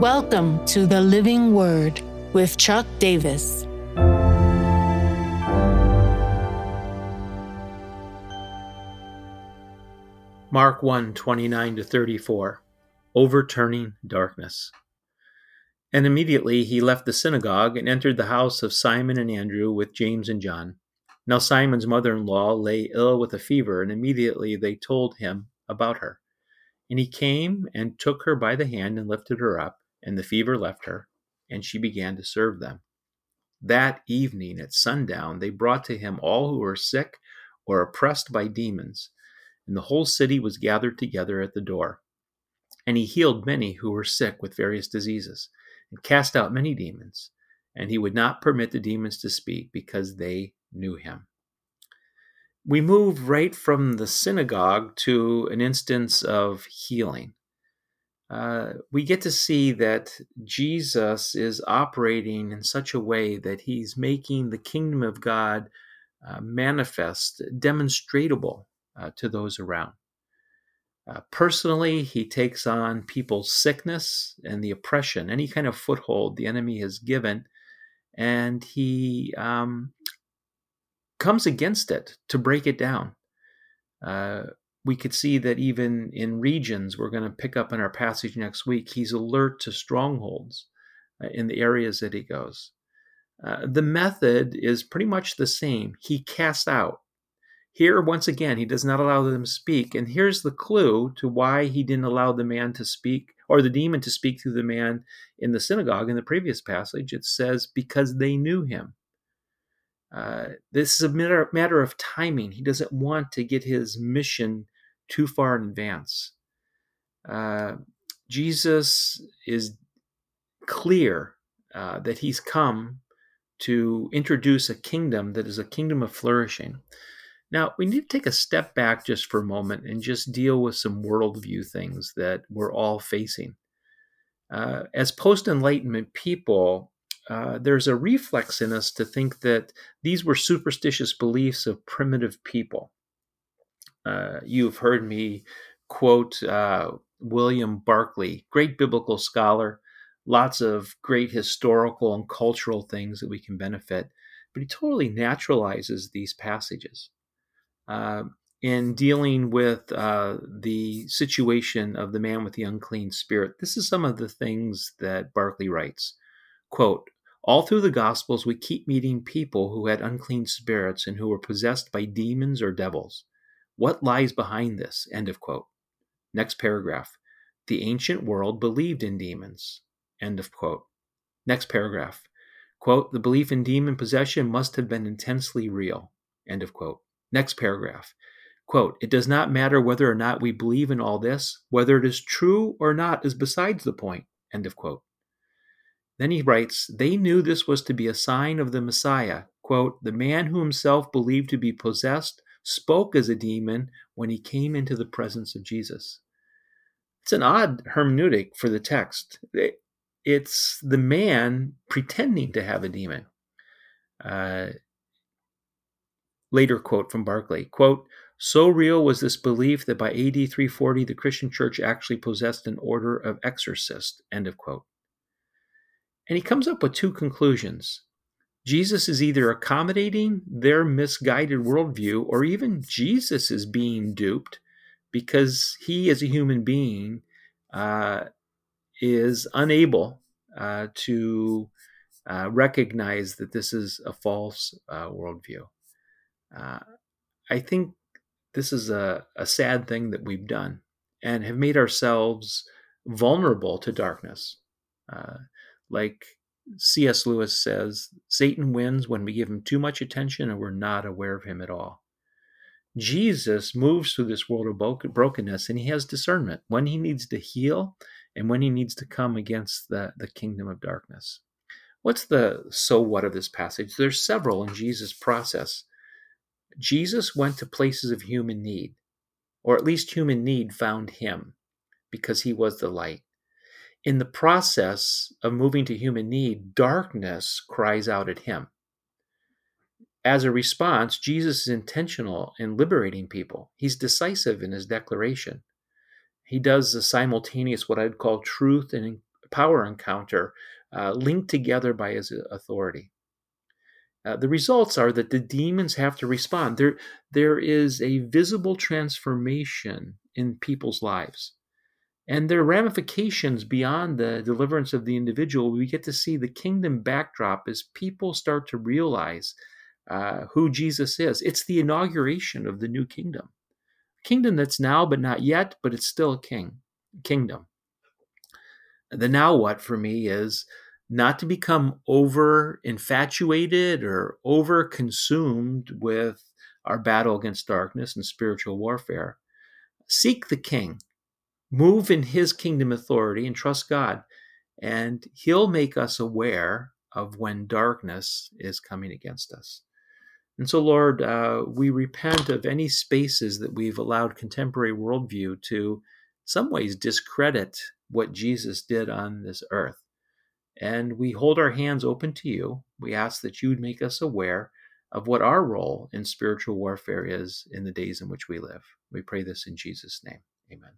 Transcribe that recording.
Welcome to the Living Word with Chuck Davis. Mark 1 29 to 34, overturning darkness. And immediately he left the synagogue and entered the house of Simon and Andrew with James and John. Now Simon's mother in law lay ill with a fever, and immediately they told him about her. And he came and took her by the hand and lifted her up, and the fever left her, and she began to serve them. That evening at sundown they brought to him all who were sick or oppressed by demons, and the whole city was gathered together at the door. And he healed many who were sick with various diseases, and cast out many demons, and he would not permit the demons to speak because they knew him we move right from the synagogue to an instance of healing. Uh, we get to see that Jesus is operating in such a way that he's making the kingdom of God uh, manifest, demonstratable uh, to those around. Uh, personally, he takes on people's sickness and the oppression, any kind of foothold the enemy has given, and he um, comes against it to break it down. We could see that even in regions, we're going to pick up in our passage next week, he's alert to strongholds uh, in the areas that he goes. Uh, the method is pretty much the same. He casts out. Here, once again, he does not allow them to speak. And here's the clue to why he didn't allow the man to speak, or the demon to speak through the man in the synagogue in the previous passage. It says, because they knew him. Uh, this is a matter, matter of timing. He doesn't want to get his mission too far in advance. Uh, Jesus is clear uh, that he's come to introduce a kingdom that is a kingdom of flourishing. Now, we need to take a step back just for a moment and just deal with some worldview things that we're all facing. Uh, as post Enlightenment people, uh, there's a reflex in us to think that these were superstitious beliefs of primitive people. Uh, you've heard me quote uh, William Barclay, great biblical scholar, lots of great historical and cultural things that we can benefit, but he totally naturalizes these passages. Uh, in dealing with uh, the situation of the man with the unclean spirit, this is some of the things that Barclay writes. Quote, all through the Gospels, we keep meeting people who had unclean spirits and who were possessed by demons or devils. What lies behind this? End of quote. Next paragraph. The ancient world believed in demons. End of quote. Next paragraph. Quote, the belief in demon possession must have been intensely real. End of quote. Next paragraph. Quote, it does not matter whether or not we believe in all this, whether it is true or not is besides the point. End of quote. Then he writes, They knew this was to be a sign of the Messiah. Quote, the man who himself believed to be possessed spoke as a demon when he came into the presence of Jesus. It's an odd hermeneutic for the text. It's the man pretending to have a demon. Uh, later quote from Barclay quote so real was this belief that by AD 340 the Christian church actually possessed an order of exorcists end of quote and he comes up with two conclusions. Jesus is either accommodating their misguided worldview, or even Jesus is being duped because he, as a human being, uh, is unable uh, to uh, recognize that this is a false uh, worldview. Uh, I think this is a, a sad thing that we've done and have made ourselves vulnerable to darkness. Like C.S. Lewis says, Satan wins when we give him too much attention and we're not aware of him at all. Jesus moves through this world of brokenness and he has discernment when he needs to heal and when he needs to come against the, the kingdom of darkness. What's the so what of this passage? There's several in Jesus' process. Jesus went to places of human need, or at least human need found him because he was the light in the process of moving to human need, darkness cries out at him. As a response, Jesus is intentional in liberating people. He's decisive in his declaration. He does the simultaneous, what I'd call truth and power encounter uh, linked together by his authority. Uh, the results are that the demons have to respond. There, there is a visible transformation in people's lives. And there are ramifications beyond the deliverance of the individual. We get to see the kingdom backdrop as people start to realize uh, who Jesus is. It's the inauguration of the new kingdom. Kingdom that's now but not yet, but it's still a king kingdom. The now what for me is not to become over infatuated or over consumed with our battle against darkness and spiritual warfare. Seek the king move in his kingdom authority and trust God. And he'll make us aware of when darkness is coming against us. And so, Lord, uh, we repent of any spaces that we've allowed contemporary worldview to, some ways, discredit what Jesus did on this earth. And we hold our hands open to you. We ask that you would make us aware of what our role in spiritual warfare is in the days in which we live. We pray this in Jesus' name. Amen.